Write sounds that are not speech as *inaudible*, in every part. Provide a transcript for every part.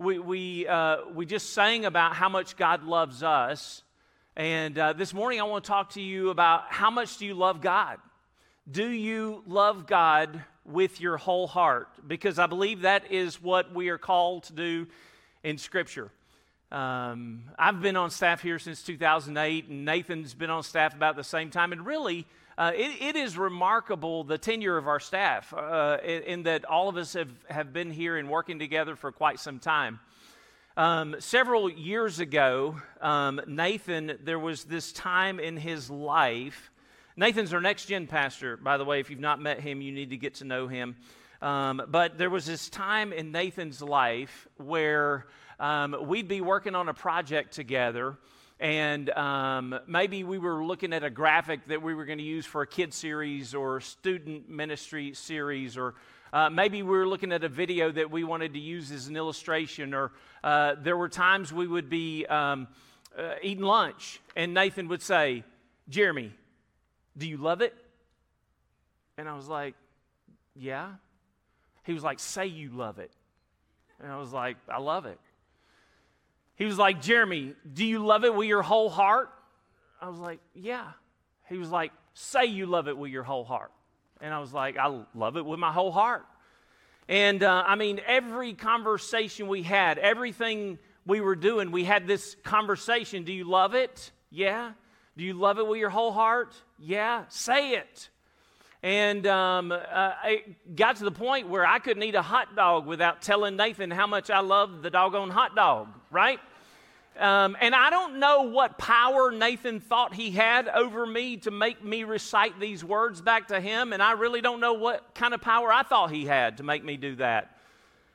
we, we, uh, we just sang about how much God loves us. And uh, this morning, I want to talk to you about how much do you love God? Do you love God with your whole heart? Because I believe that is what we are called to do in Scripture. Um, I've been on staff here since 2008, and Nathan's been on staff about the same time. And really, uh, it, it is remarkable the tenure of our staff uh, in, in, that all of us have, have been here and working together for quite some time. Um, several years ago, um, Nathan, there was this time in his life. Nathan's our next gen pastor, by the way. If you've not met him, you need to get to know him. Um, but there was this time in Nathan's life where um, we'd be working on a project together and um, maybe we were looking at a graphic that we were going to use for a kid series or student ministry series or uh, maybe we were looking at a video that we wanted to use as an illustration or uh, there were times we would be um, uh, eating lunch and nathan would say jeremy do you love it? And i was like yeah. He was like say you love it. And i was like i love it he was like, Jeremy, do you love it with your whole heart? I was like, yeah. He was like, say you love it with your whole heart. And I was like, I love it with my whole heart. And uh, I mean, every conversation we had, everything we were doing, we had this conversation. Do you love it? Yeah. Do you love it with your whole heart? Yeah. Say it. And um, uh, it got to the point where I couldn't eat a hot dog without telling Nathan how much I loved the doggone hot dog, right? Um, and I don't know what power Nathan thought he had over me to make me recite these words back to him. And I really don't know what kind of power I thought he had to make me do that.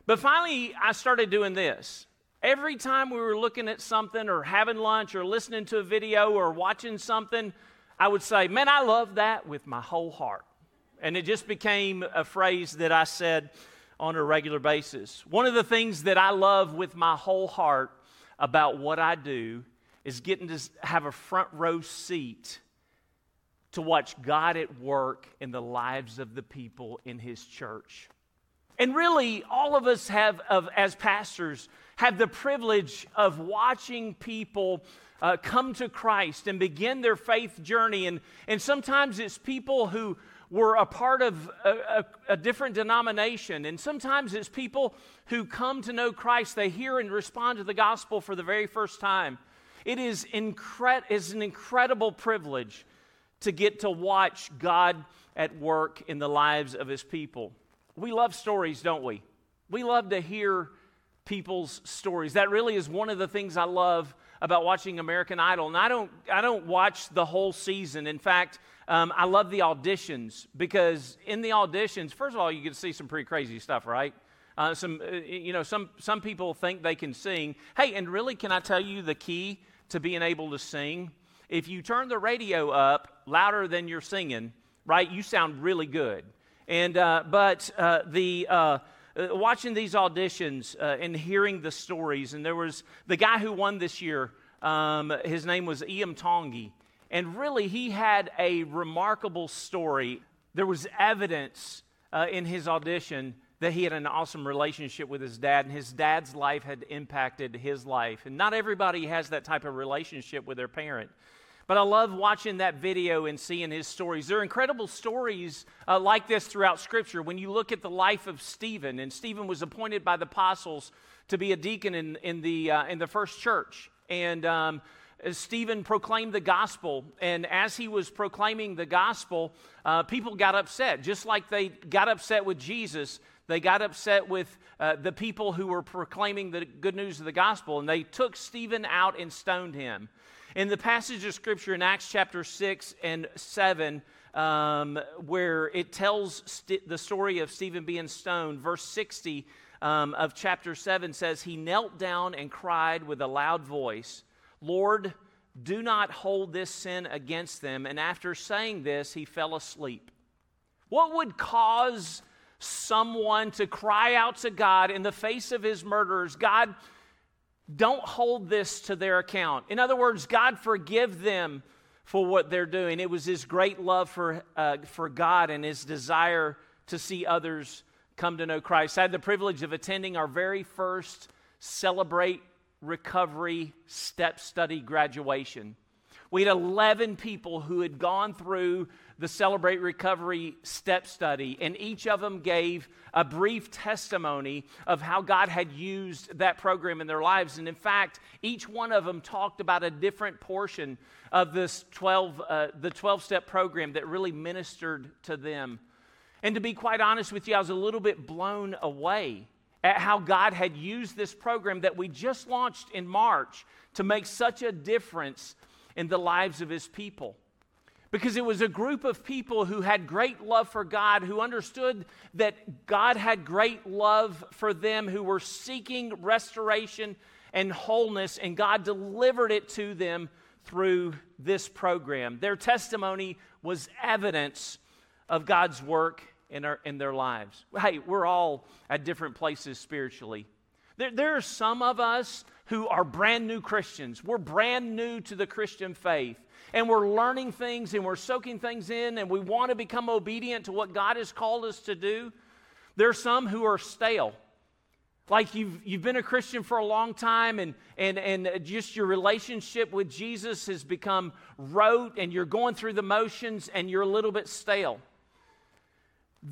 But finally, I started doing this. Every time we were looking at something or having lunch or listening to a video or watching something, I would say, Man, I love that with my whole heart. And it just became a phrase that I said on a regular basis. One of the things that I love with my whole heart about what I do is getting to have a front row seat to watch God at work in the lives of the people in His church. And really, all of us have, of, as pastors, have the privilege of watching people uh, come to Christ and begin their faith journey. And, and sometimes it's people who were a part of a, a, a, different denomination. And sometimes it's people who come to know Christ, they hear and respond to the gospel for the very first time. It is, incre- is an incredible privilege to get to watch God at work in the lives of his people. We love stories, don't we? We love to hear people's stories. That really is one of the things I love about watching American Idol. And I don't, I don't watch the whole season. In fact, um, I love the auditions because in the auditions, first of all, you get to see some pretty crazy stuff, right? Uh, some, uh, you know, some, some people think they can sing. Hey, and really, can I tell you the key to being able to sing? If you turn the radio up louder than you're singing, right, you sound really good. And, uh, but uh, the, uh, uh, watching these auditions and hearing the stories, and there was the guy who won this year, um, his name was Iam Tongi. And really, he had a remarkable story. There was evidence uh, in his audition that he had an awesome relationship with his dad, and his dad's life had impacted his life. And not everybody has that type of relationship with their parent. But I love watching that video and seeing his stories. There are incredible stories uh, like this throughout Scripture. When you look at the life of Stephen, and Stephen was appointed by the apostles to be a deacon in, in, the, uh, in the first church. And um, Stephen proclaimed the gospel, and as he was proclaiming the gospel, uh, people got upset. Just like they got upset with Jesus, they got upset with uh, the people who were proclaiming the good news of the gospel, and they took Stephen out and stoned him. In the passage of Scripture in Acts chapter 6 and 7, um, where it tells st- the story of Stephen being stoned, verse 60 um, of chapter 7 says, He knelt down and cried with a loud voice, Lord, do not hold this sin against them. And after saying this, he fell asleep. What would cause someone to cry out to God in the face of his murderers, God, don't hold this to their account? In other words, God, forgive them for what they're doing. It was his great love for, uh, for God and his desire to see others come to know Christ. I had the privilege of attending our very first Celebrate Recovery Step Study graduation. We had 11 people who had gone through the Celebrate Recovery Step Study, and each of them gave a brief testimony of how God had used that program in their lives. And in fact, each one of them talked about a different portion of this 12, uh, the 12 step program that really ministered to them. And to be quite honest with you, I was a little bit blown away at how God had used this program that we just launched in March to make such a difference in the lives of His people because it was a group of people who had great love for God, who understood that God had great love for them, who were seeking restoration and wholeness, and God delivered it to them through this program. Their testimony was evidence of God's work in, our, in their lives. Hey, we're all at different places spiritually. There, there are some of us who are brand new Christians. We're brand new to the Christian faith and we're learning things and we're soaking things in and we want to become obedient to what God has called us to do. There are some who are stale. Like you've, you've been a Christian for a long time and, and, and just your relationship with Jesus has become rote and you're going through the motions and you're a little bit stale.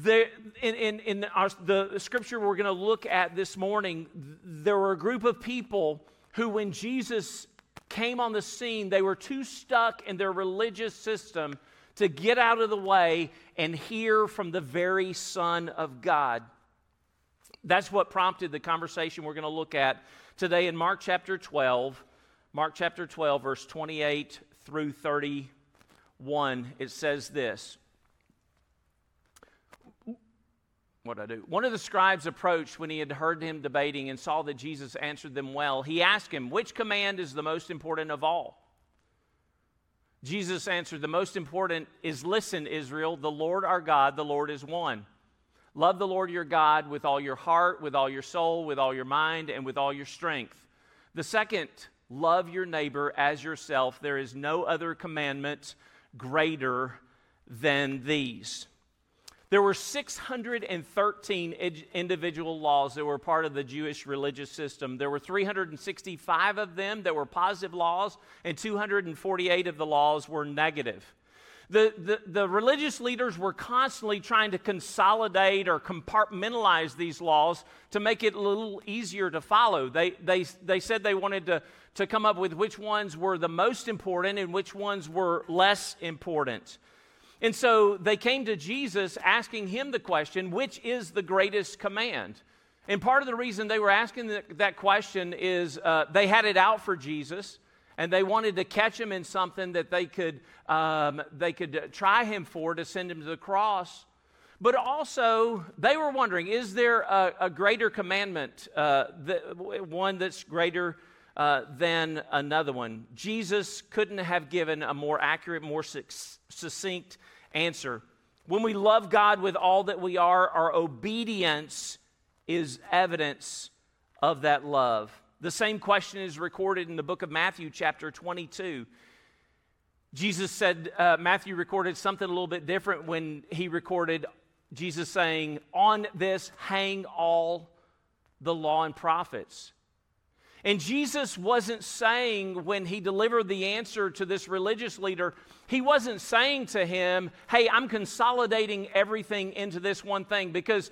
The, in in, in our, the scripture we're going to look at this morning, there were a group of people who, when Jesus came on the scene, they were too stuck in their religious system to get out of the way and hear from the very Son of God. That's what prompted the conversation we're going to look at today in Mark chapter 12. Mark chapter 12, verse 28 through 31. It says this what I do. One of the scribes approached when he had heard him debating and saw that Jesus answered them well. He asked him, Which command is the most important of all? Jesus answered, The most important is listen, Israel, the Lord our God, the Lord is one. Love the Lord your God with all your heart, with all your soul, with all your mind, and with all your strength. The second, love your neighbor as yourself. There is no other commandment greater than these. There were 613 individual laws that were part of the Jewish religious system. There were 365 of them that were positive laws, and 248 of the laws were negative. The, the, the, religious leaders were constantly trying to consolidate or compartmentalize these laws to make it a little easier to follow. They, they, they said they wanted to, to come up with which ones were the most important and which ones were less important. And so they came to Jesus asking him the question, which is the greatest command? And part of the reason they were asking that question is uh, they had it out for Jesus and they wanted to catch him in something that they could, um, they could try him for to send him to the cross. But also, they were wondering is there a, a greater commandment, uh, that, one that's greater uh, than another one? Jesus couldn't have given a more accurate, more succinct answer. When we love God with all that we are, our obedience is evidence of that love. The same question is recorded in the book of Matthew, chapter 22. Jesus said, uh, Matthew recorded something a little bit different when he recorded Jesus saying, On this hang all the law and prophets. And Jesus wasn't saying, when he delivered the answer to this religious leader, he wasn't saying to him, Hey, I'm consolidating everything into this one thing because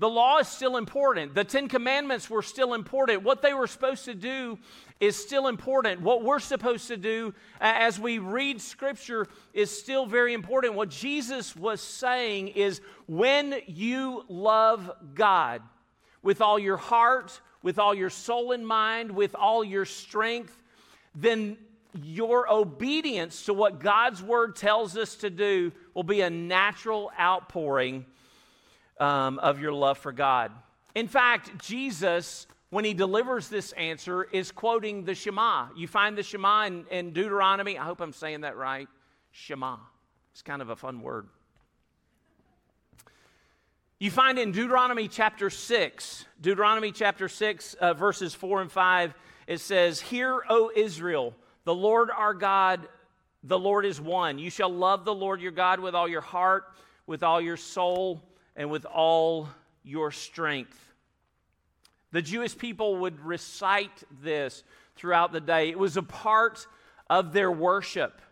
the law is still important. The Ten Commandments were still important. What they were supposed to do is still important. What we're supposed to do as we read Scripture is still very important. What Jesus was saying is when you love God with all your heart, with all your soul and mind, with all your strength, then your obedience to what God's word tells us to do will be a natural outpouring um, of your love for God. In fact, Jesus, when he delivers this answer, is quoting the Shema. You find the Shema in, in Deuteronomy. I hope I'm saying that right. Shema. It's kind of a fun word. You find in Deuteronomy chapter 6, Deuteronomy chapter 6, uh, verses 4 and 5, it says, Hear, O Israel, the Lord our God, the Lord is one. You shall love the Lord your God with all your heart, with all your soul, and with all your strength. The Jewish people would recite this throughout the day. It was a part of their worship.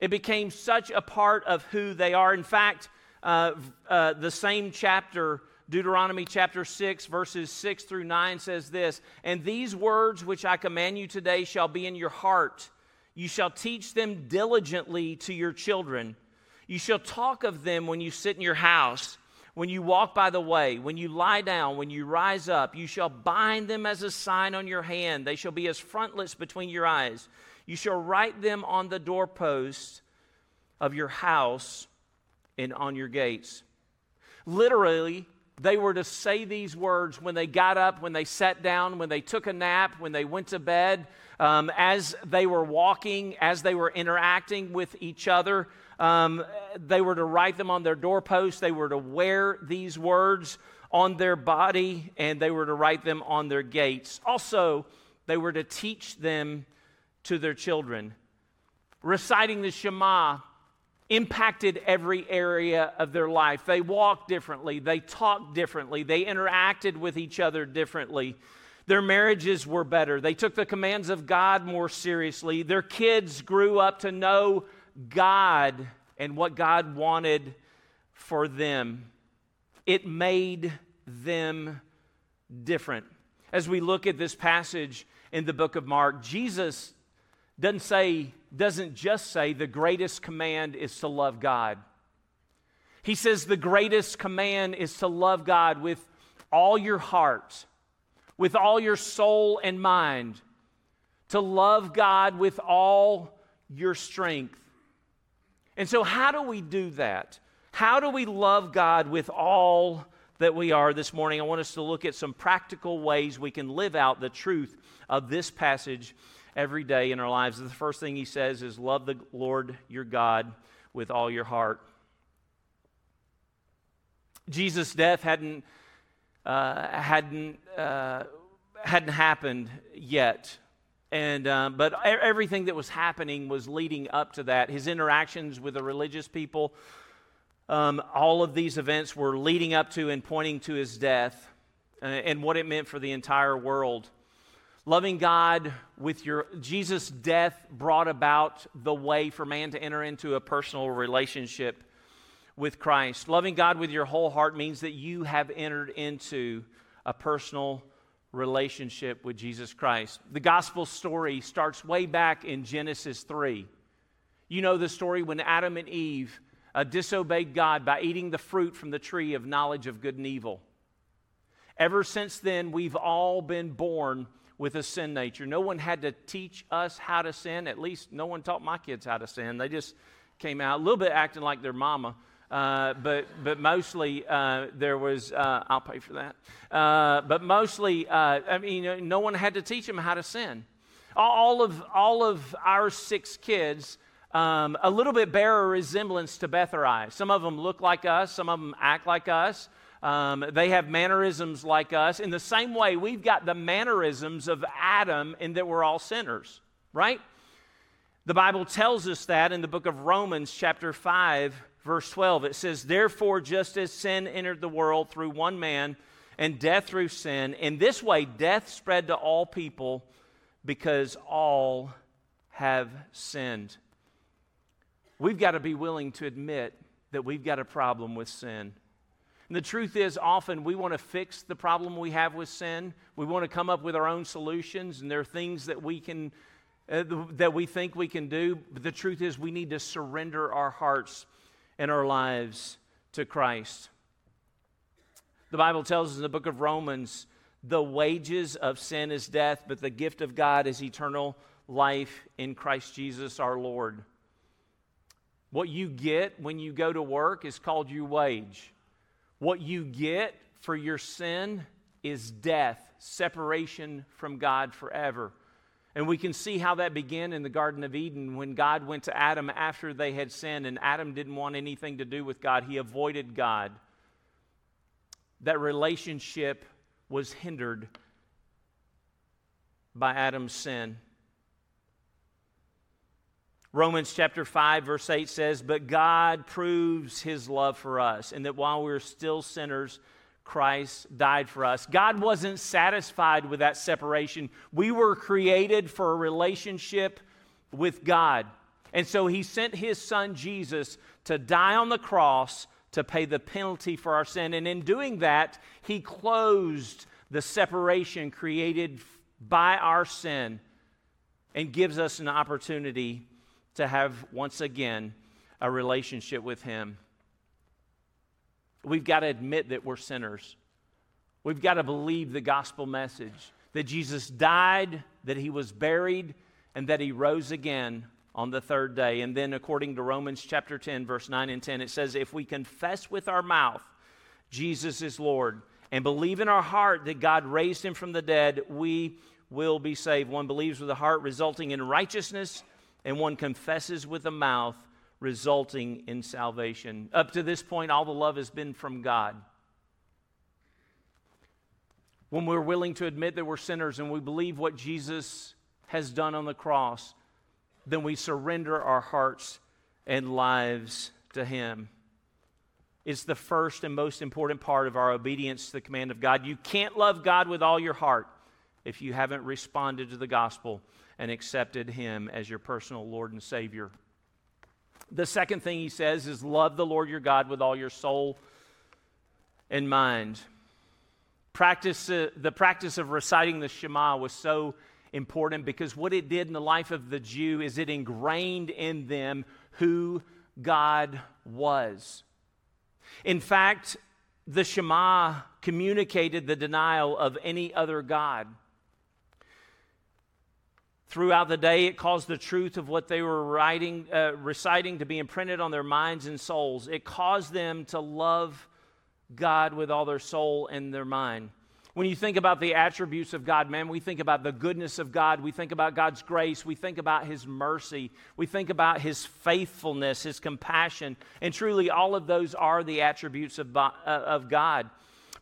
It became such a part of who they are. In fact, uh, uh, the same chapter, Deuteronomy chapter 6, verses 6 through 9 says this And these words which I command you today shall be in your heart. You shall teach them diligently to your children. You shall talk of them when you sit in your house, when you walk by the way, when you lie down, when you rise up. You shall bind them as a sign on your hand. They shall be as frontlets between your eyes. You shall write them on the doorposts of your house and on your gates. Literally, they were to say these words when they got up, when they sat down, when they took a nap, when they went to bed, um, as they were walking, as they were interacting with each other. Um, they were to write them on their doorposts. They were to wear these words on their body, and they were to write them on their gates. Also, they were to teach them to their children. Reciting the Shema impacted every area of their life. They walked differently, they talked differently, they interacted with each other differently. Their marriages were better. They took the commands of God more seriously. Their kids grew up to know God and what God wanted for them. It made them different. As we look at this passage in the book of Mark, Jesus doesn't say doesn't just say the greatest command is to love God. He says the greatest command is to love God with all your heart, with all your soul and mind, to love God with all your strength. And so, how do we do that? How do we love God with all that we are this morning? I want us to look at some practical ways we can live out the truth of this passage every day in our lives. The first thing he says is, Love the Lord your God with all your heart. Jesus' death hadn't, uh, hadn't, uh, hadn't happened yet. And, uh, but everything that was happening was leading up to that. His interactions with the religious people, um, all of these events were leading up to and pointing to his death uh, and what it meant for the entire world. Loving God with your Jesus' death brought about the way for man to enter into a personal relationship with Christ. Loving God with your whole heart means that you have entered into a personal relationship with Jesus Christ. The gospel story starts way back in Genesis 3. You know the story when Adam and Eve uh, disobeyed God by eating the fruit from the tree of knowledge of good and evil. Ever since then, we've all been born with a sin nature. No one had to teach us how to sin. At least no one taught my kids how to sin. They just came out a little bit acting like their mama. Uh, but but mostly uh, there was uh, I'll pay for that. Uh, but mostly uh, I mean no one had to teach them how to sin. All of all of our six kids um, a little bit bear a resemblance to Bethari. Some of them look like us. Some of them act like us. Um, they have mannerisms like us. In the same way, we've got the mannerisms of Adam in that we're all sinners, right? The Bible tells us that in the book of Romans, chapter 5, verse 12. It says, Therefore, just as sin entered the world through one man, and death through sin, in this way death spread to all people because all have sinned. We've got to be willing to admit that we've got a problem with sin. And the truth is, often we want to fix the problem we have with sin. We want to come up with our own solutions, and there are things that we can. Uh, that we think we can do, but the truth is, we need to surrender our hearts and our lives to Christ. The Bible tells us in the book of Romans the wages of sin is death, but the gift of God is eternal life in Christ Jesus our Lord. What you get when you go to work is called your wage. What you get for your sin is death, separation from God forever. And we can see how that began in the Garden of Eden when God went to Adam after they had sinned, and Adam didn't want anything to do with God. He avoided God. That relationship was hindered by Adam's sin. Romans chapter 5, verse 8 says, But God proves his love for us, and that while we are still sinners, Christ died for us. God wasn't satisfied with that separation. We were created for a relationship with God. And so he sent his son Jesus to die on the cross to pay the penalty for our sin. And in doing that, he closed the separation created by our sin and gives us an opportunity to have once again a relationship with him. We've got to admit that we're sinners. We've got to believe the gospel message that Jesus died, that he was buried, and that he rose again on the third day. And then, according to Romans chapter 10, verse 9 and 10, it says, If we confess with our mouth Jesus is Lord and believe in our heart that God raised him from the dead, we will be saved. One believes with the heart, resulting in righteousness, and one confesses with the mouth, resulting in salvation. Up to this point, all the love has been from God. When we're willing to admit that we're sinners and we believe what Jesus has done on the cross, then we surrender our hearts and lives to Him. It's the first and most important part of our obedience to the command of God. You can't love God with all your heart if you haven't responded to the gospel and accepted Him as your personal Lord and Savior. The second thing he says is love the Lord your God with all your soul and mind. Practice, uh, the practice of reciting the Shema was so important because what it did in the life of the Jew is it ingrained in them who God was. In fact, the Shema communicated the denial of any other God. Throughout the day, it caused the truth of what they were writing, uh, reciting to be imprinted on their minds and souls. It caused them to love God with all their soul and their mind. When you think about the attributes of God, man, we think about the goodness of God. We think about God's grace. We think about His mercy. We think about His faithfulness, His compassion. And truly, all of those are the attributes of, uh, of God.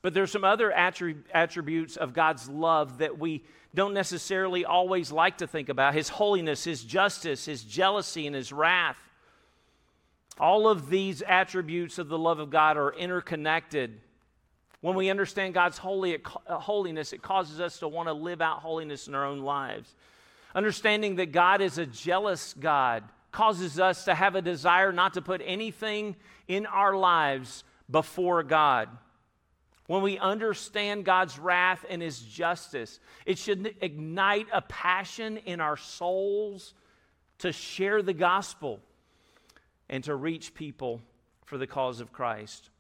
But there's some other attributes of God's love that we don't necessarily always like to think about His holiness, His justice, His jealousy, and His wrath. All of these attributes of the love of God are interconnected. When we understand God's holy, uh, holiness, it causes us to want to live out holiness in our own lives. Understanding that God is a jealous God causes us to have a desire not to put anything in our lives before God. When we understand God's wrath and His justice, it should ignite a passion in our souls to share the gospel and to reach people for the cause of Christ.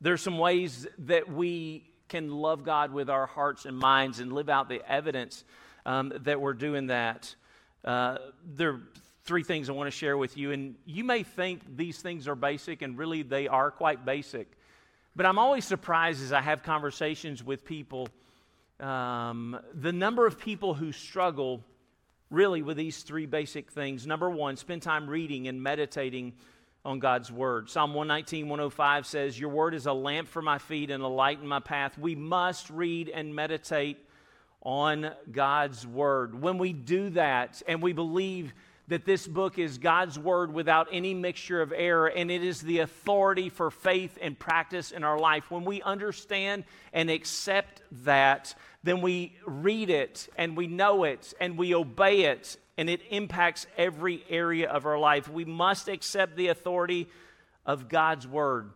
There's some ways that we can love God with our hearts and minds and live out the evidence um, that we're doing that. Uh, there three things I want to share with you. And you may think these things are basic, and really they are quite basic. But I'm always surprised as I have conversations with people um, the number of people who struggle really with these three basic things. Number one, spend time reading and meditating on God's word. Psalm 119, 105 says, Your word is a lamp for my feet and a light in my path. We must read and meditate on God's word. When we do that and we believe that this book is God's word without any mixture of error, and it is the authority for faith and practice in our life. When we understand and accept that, then we read it and we know it and we obey it, and it impacts every area of our life. We must accept the authority of God's word.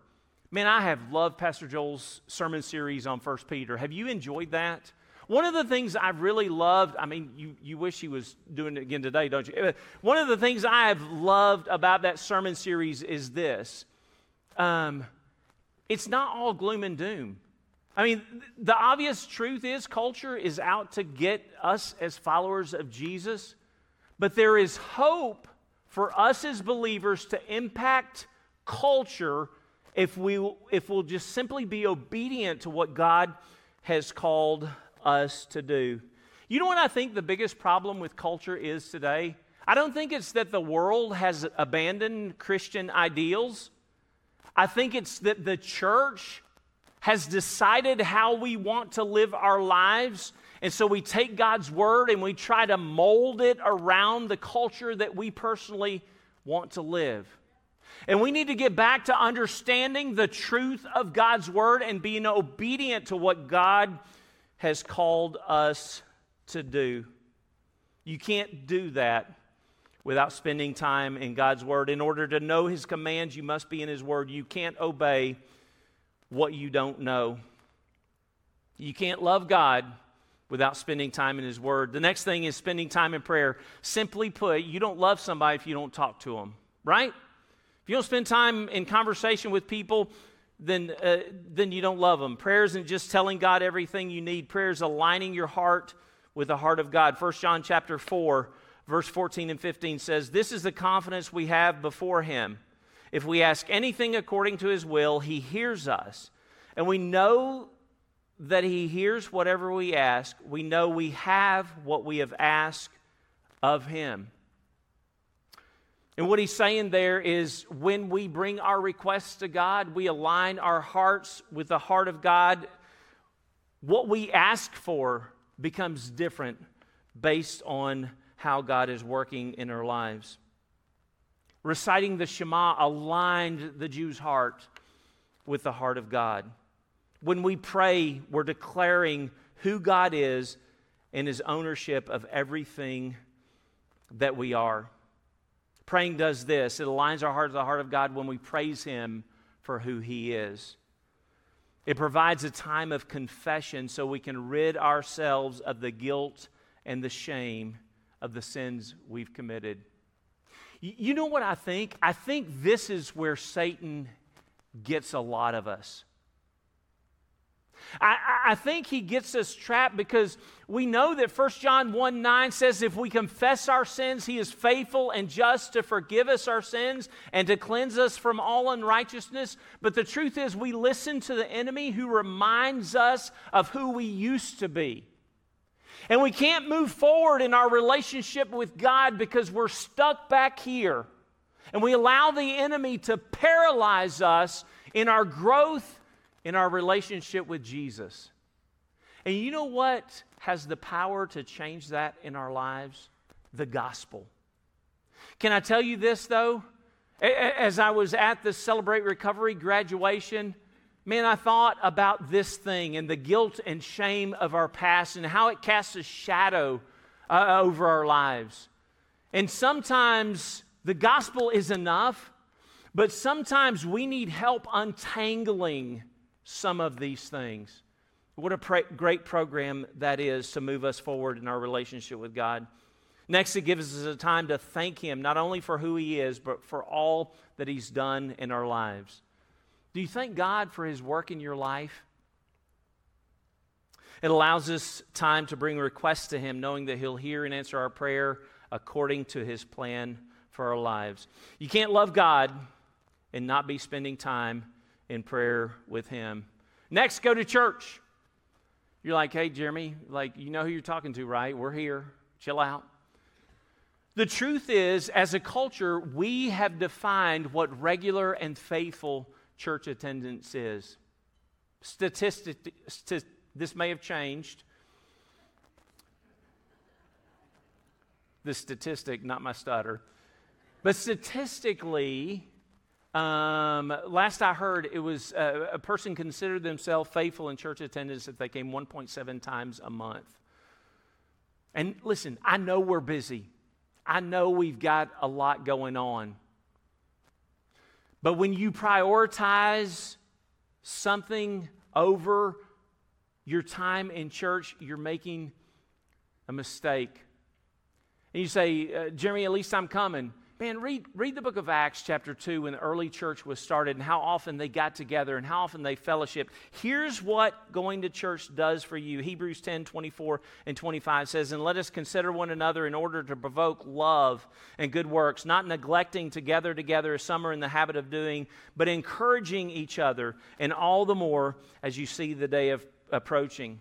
Man, I have loved Pastor Joel's sermon series on First Peter. Have you enjoyed that? One of the things I've really loved, I mean, you, you wish he was doing it again today, don't you? One of the things I have loved about that sermon series is this um, it's not all gloom and doom. I mean, the obvious truth is culture is out to get us as followers of Jesus, but there is hope for us as believers to impact culture if, we, if we'll just simply be obedient to what God has called us to do. You know what I think the biggest problem with culture is today? I don't think it's that the world has abandoned Christian ideals. I think it's that the church has decided how we want to live our lives. And so we take God's word and we try to mold it around the culture that we personally want to live. And we need to get back to understanding the truth of God's word and being obedient to what God has called us to do. You can't do that without spending time in God's word. In order to know his commands, you must be in his word. You can't obey what you don't know. You can't love God without spending time in His Word. The next thing is spending time in prayer. Simply put, you don't love somebody if you don't talk to them, right? If you don't spend time in conversation with people, then, uh, then you don't love them. Prayer isn't just telling God everything you need. Prayer is aligning your heart with the heart of God. 1 John chapter 4, verse 14 and 15 says, This is the confidence we have before Him. If we ask anything according to His will, He hears us. And we know that He hears whatever we ask. We know we have what we have asked of Him. And what he's saying there is when we bring our requests to God, we align our hearts with the heart of God. What we ask for becomes different based on how God is working in our lives. Reciting the Shema aligned the Jew's heart with the heart of God. When we pray, we're declaring who God is and his ownership of everything that we are. Praying does this it aligns our heart to the heart of God when we praise Him for who He is. It provides a time of confession so we can rid ourselves of the guilt and the shame of the sins we've committed. You know what I think? I think this is where Satan gets a lot of us. I, I, think he gets us trapped because we know that 1 John 1 9 says, If we confess our sins, he is faithful and just to forgive us our sins and to cleanse us from all unrighteousness. But the truth is, we listen to the enemy who reminds us of who we used to be. And we can't move forward in our relationship with God because we're stuck back here. And we allow the enemy to paralyze us in our growth in our relationship with Jesus. And you know what has the power to change that in our lives? The gospel. Can I tell you this, though? As I was at the Celebrate Recovery graduation, man, I thought about this thing and the guilt and shame of our past and how it casts a shadow uh, over our lives. And sometimes the gospel is enough, but sometimes we need help untangling some of these things. What a great program that is to move us forward in our relationship with God. Next, it gives us a time to thank Him, not only for who He is, but for all that He's done in our lives. Do you thank God for His work in your life? It allows us time to bring requests to Him, knowing that He'll hear and answer our prayer according to His plan for our lives. You can't love God and not be spending time in prayer with Him. Next, go to church. You're like, hey, Jeremy, like, you know who you're talking to, right? We're here. Chill out. The truth is, as a culture, we have defined what regular and faithful church attendance is. Statistic, st- this may have changed. The statistic, not my stutter. But statistically, um, last I heard, it was uh, a person considered themselves faithful in church attendance if they came 1.7 times a month. And listen, I know we're busy. I know we've got a lot going on. But when you prioritize something over your time in church, you're making a mistake. And you say, uh, Jeremy, at least I'm coming. Man, read, read the book of Acts, chapter 2, when the early church was started and how often they got together and how often they fellowship. Here's what going to church does for you. Hebrews 10 24 and 25 says, And let us consider one another in order to provoke love and good works, not neglecting to gather together as some are in the habit of doing, but encouraging each other, and all the more as you see the day of approaching.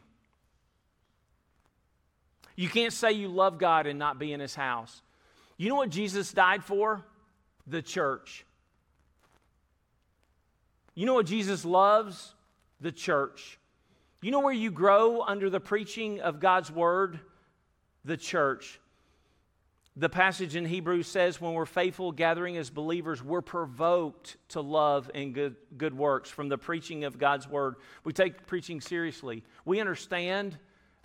You can't say you love God and not be in his house. You know what Jesus died for? The church. You know what Jesus loves? The church. You know where you grow under the preaching of God's word? The church. The passage in Hebrews says when we're faithful gathering as believers, we're provoked to love and good, good works from the preaching of God's word. We take preaching seriously. We understand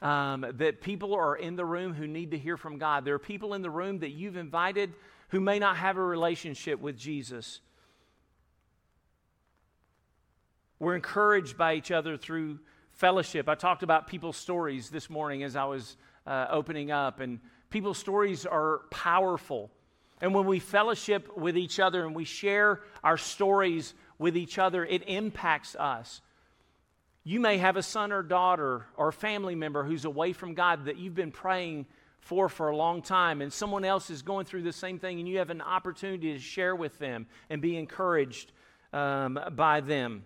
um, that people are in the room who need to hear from God. There are people in the room that you've invited who may not have a relationship with Jesus. We're encouraged by each other through fellowship. I talked about people's stories this morning as I was uh, opening up, and people's stories are powerful. And when we fellowship with each other and we share our stories with each other, it impacts us. You may have a son or daughter or a family member who's away from God that you've been praying for for a long time, and someone else is going through the same thing, and you have an opportunity to share with them and be encouraged um, by them.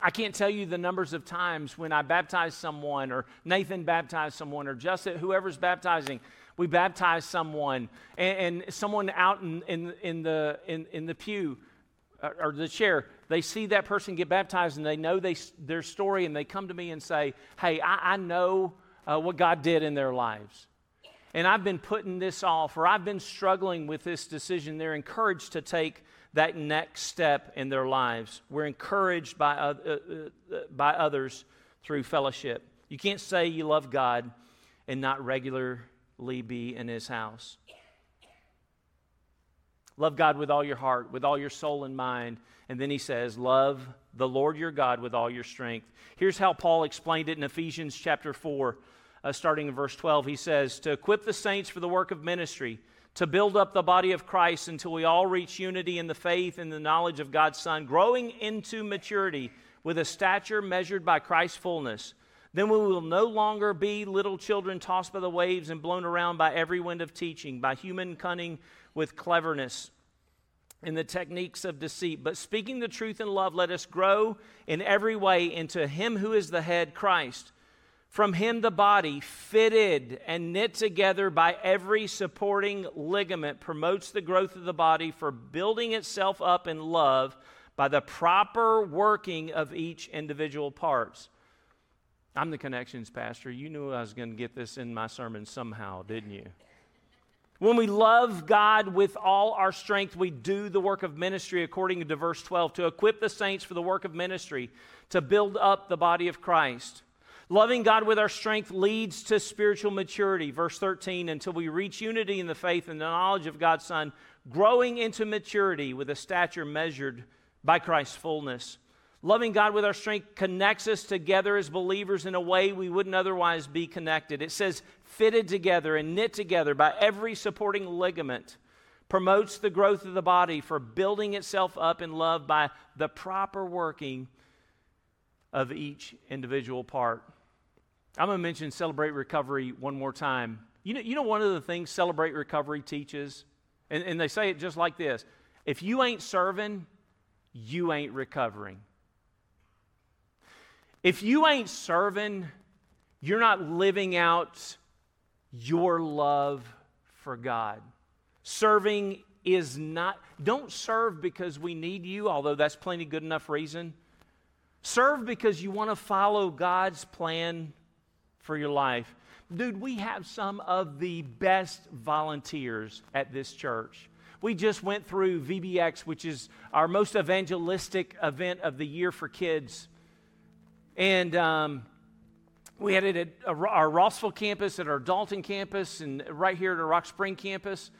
I can't tell you the numbers of times when I baptize someone, or Nathan baptized someone, or Justin, whoever's baptizing, we baptize someone, and, and someone out in, in, in, the, in, in the pew or the chair, they see that person get baptized and they know they, their story and they come to me and say, Hey, I, I know uh, what God did in their lives. And I've been putting this off or I've been struggling with this decision. They're encouraged to take that next step in their lives. We're encouraged by, uh, uh, uh by others through fellowship. You can't say you love God and not regularly be in His house. Love God with all your heart, with all your soul and mind. And then he says, Love the Lord your God with all your strength. Here's how Paul explained it in Ephesians chapter 4, uh, starting in verse 12. He says, To equip the saints for the work of ministry, to build up the body of Christ until we all reach unity in the faith and the knowledge of God's Son, growing into maturity with a stature measured by Christ's fullness. Then we will no longer be little children tossed by the waves and blown around by every wind of teaching, by human cunning with cleverness in the techniques of deceit. But speaking the truth in love, let us grow in every way into Him who is the head, Christ. From Him, the body, fitted and knit together by every supporting ligament, promotes the growth of the body for building itself up in love by the proper working of each individual parts. I'm the connections pastor. You knew I was going to get this in my sermon somehow, didn't you? When we love God with all our strength, we do the work of ministry according to verse 12 to equip the saints for the work of ministry, to build up the body of Christ. Loving God with our strength leads to spiritual maturity. Verse 13, until we reach unity in the faith and the knowledge of God's Son, growing into maturity with a stature measured by Christ's fullness. Loving God with our strength connects us together as believers in a way we wouldn't otherwise be connected. It says, fitted together and knit together by every supporting ligament, promotes the growth of the body for building itself up in love by the proper working of each individual part. I'm going to mention Celebrate Recovery one more time. You know, you know one of the things Celebrate Recovery teaches? And, and they say it just like this if you ain't serving, you ain't recovering. If you ain't serving, you're not living out your love for God. Serving is not, don't serve because we need you, although that's plenty good enough reason. Serve because you want to follow God's plan for your life. Dude, we have some of the best volunteers at this church. We just went through VBX, which is our most evangelistic event of the year for kids. And um, we had it at our Rossville campus, at our Dalton campus, and right here at our Rock Spring campus.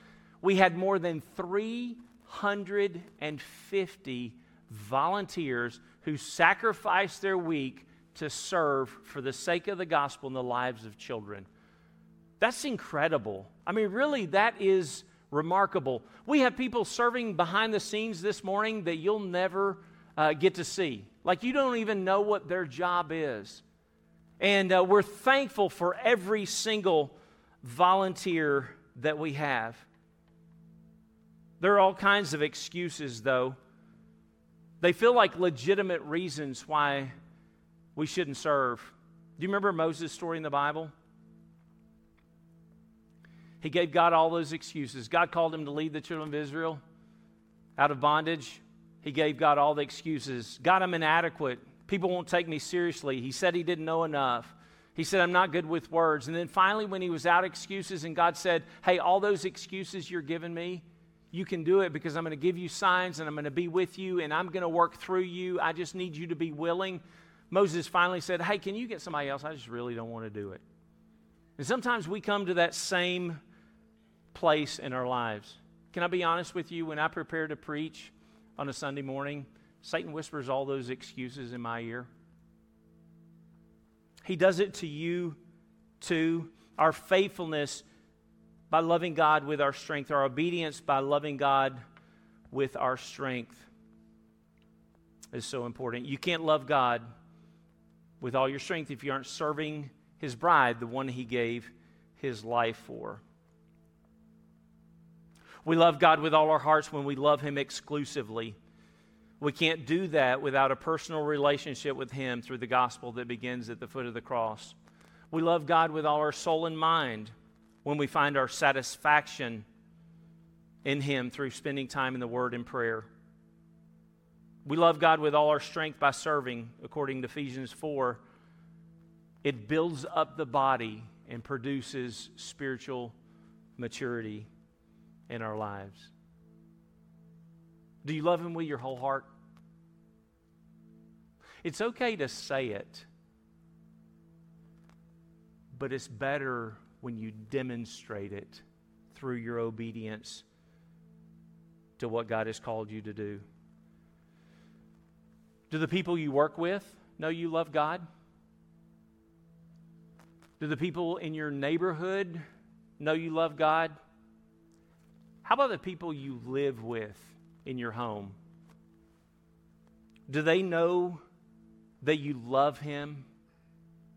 We had more than 350 volunteers who sacrificed their week to serve for the sake of the gospel in the lives of children. That's incredible. I mean, really, that is remarkable. We have people serving behind the scenes this morning that you'll never uh, get to see. Like you don't even know what their job is. And uh, we're thankful for every single volunteer that we have. There are all kinds of excuses, though. They feel like legitimate reasons why we shouldn't serve. Do you remember Moses' story in the Bible? He gave God all those excuses. God called him to lead the children of Israel out of bondage. He gave God all the excuses. God, I'm inadequate. People won't take me seriously. He said he didn't know enough. He said, I'm not good with words. And then finally, when he was out excuses, and God said, Hey, all those excuses you're giving me, you can do it because I'm going to give you signs and I'm going to be with you and I'm going to work through you. I just need you to be willing. Moses finally said, Hey, can you get somebody else? I just really don't want to do it. And sometimes we come to that same place in our lives. Can I be honest with you? When I prepare to preach on a Sunday morning, Satan whispers all those excuses in my ear. He does it to you too. Our faithfulness by loving God with our strength, our obedience by loving God with our strength is so important. You can't love God with all your strength if you aren't serving His bride, the one He gave His life for. We love God with all our hearts when we love Him exclusively. We can't do that without a personal relationship with Him through the gospel that begins at the foot of the cross. We love God with all our soul and mind when we find our satisfaction in Him through spending time in the Word and prayer. We love God with all our strength by serving, according to Ephesians 4. It builds up the body and produces spiritual maturity in our lives. Do you love Him with your whole heart? It's okay to say it, but it's better when you demonstrate it through your obedience to what God has called you to do. Do the people you work with know you love God? Do the people in your neighborhood know you love God? How about the people you live with in your home? Do they know that you love Him?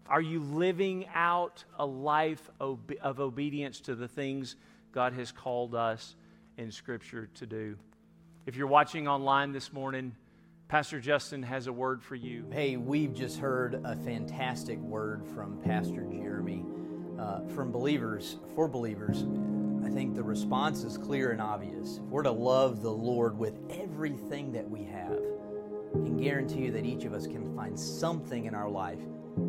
Are you living out a life of obedience to the things God has called us in Scripture to do? If you're watching online this morning, Pastor Justin has a word for you. Hey, we've just heard a fantastic word from Pastor Jeremy. Uh, from believers, for believers, I think the response is clear and obvious. If we're to love the Lord with everything that we have, I can guarantee you that each of us can find something in our life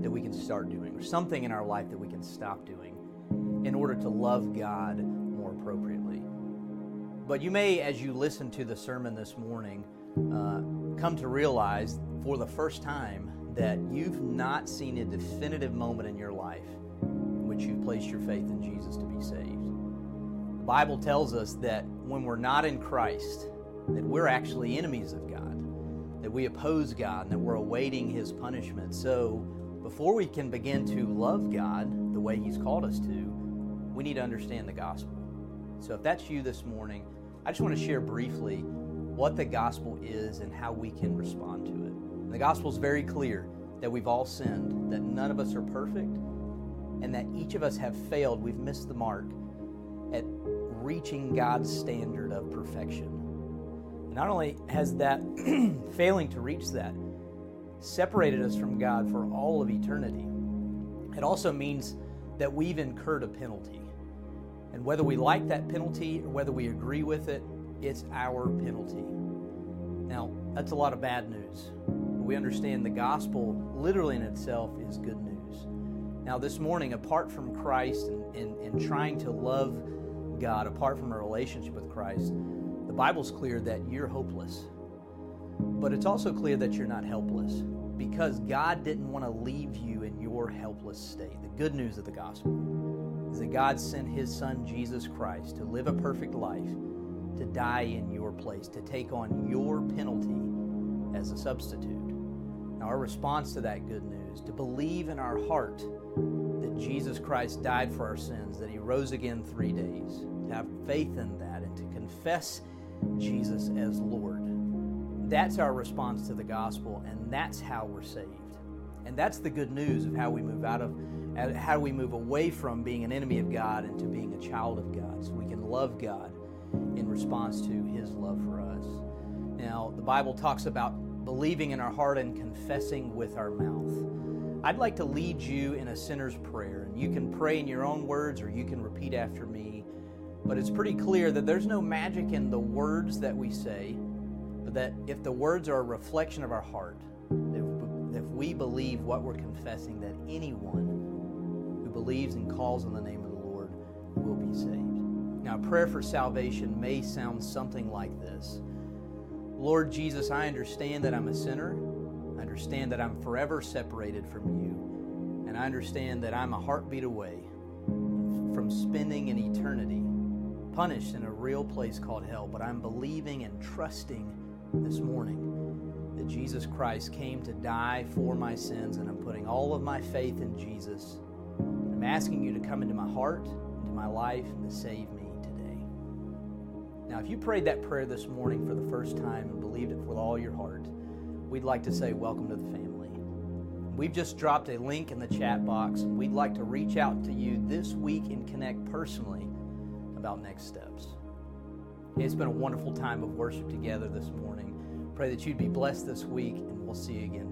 that we can start doing, or something in our life that we can stop doing in order to love God more appropriately. But you may, as you listen to the sermon this morning, uh, come to realize for the first time that you've not seen a definitive moment in your life in which you've placed your faith in Jesus to be saved. Bible tells us that when we're not in Christ, that we're actually enemies of God, that we oppose God, and that we're awaiting His punishment. So, before we can begin to love God the way He's called us to, we need to understand the gospel. So, if that's you this morning, I just want to share briefly what the gospel is and how we can respond to it. The gospel is very clear that we've all sinned, that none of us are perfect, and that each of us have failed. We've missed the mark at reaching God's standard of perfection. Not only has that *clears throat* failing to reach that separated us from God for all of eternity, it also means that we've incurred a penalty. And whether we like that penalty or whether we agree with it, it's our penalty. Now, that's a lot of bad news. We understand the gospel, literally in itself, is good news. Now, this morning, apart from Christ and, and, and trying to love God apart from a relationship with Christ, the Bible's clear that you're hopeless. But it's also clear that you're not helpless because God didn't want to leave you in your helpless state. The good news of the gospel is that God sent his son Jesus Christ to live a perfect life, to die in your place, to take on your penalty as a substitute. Now, our response to that good news, to believe in our heart that Jesus Christ died for our sins, that he rose again three days, have faith in that, and to confess Jesus as Lord. That's our response to the gospel, and that's how we're saved. And that's the good news of how we move out of uh, how we move away from being an enemy of God into being a child of God. So we can love God in response to his love for us. Now, the Bible talks about believing in our heart and confessing with our mouth. I'd like to lead you in a sinner's prayer, and you can pray in your own words or you can repeat after me. But it's pretty clear that there's no magic in the words that we say, but that if the words are a reflection of our heart, if we believe what we're confessing, that anyone who believes and calls on the name of the Lord will be saved. Now, prayer for salvation may sound something like this Lord Jesus, I understand that I'm a sinner. I understand that I'm forever separated from you. And I understand that I'm a heartbeat away from spending an eternity punished in a real place called hell. But I'm believing and trusting this morning that Jesus Christ came to die for my sins, and I'm putting all of my faith in Jesus. I'm asking you to come into my heart, into my life, and to save me today. Now, if you prayed that prayer this morning for the first time and believed it with all your heart, we'd like to say welcome to the family. We've just dropped a link in the chat box. We'd like to reach out to you this week and connect personally about next steps. It's been a wonderful time of worship together this morning. Pray that you'd be blessed this week, and we'll see you again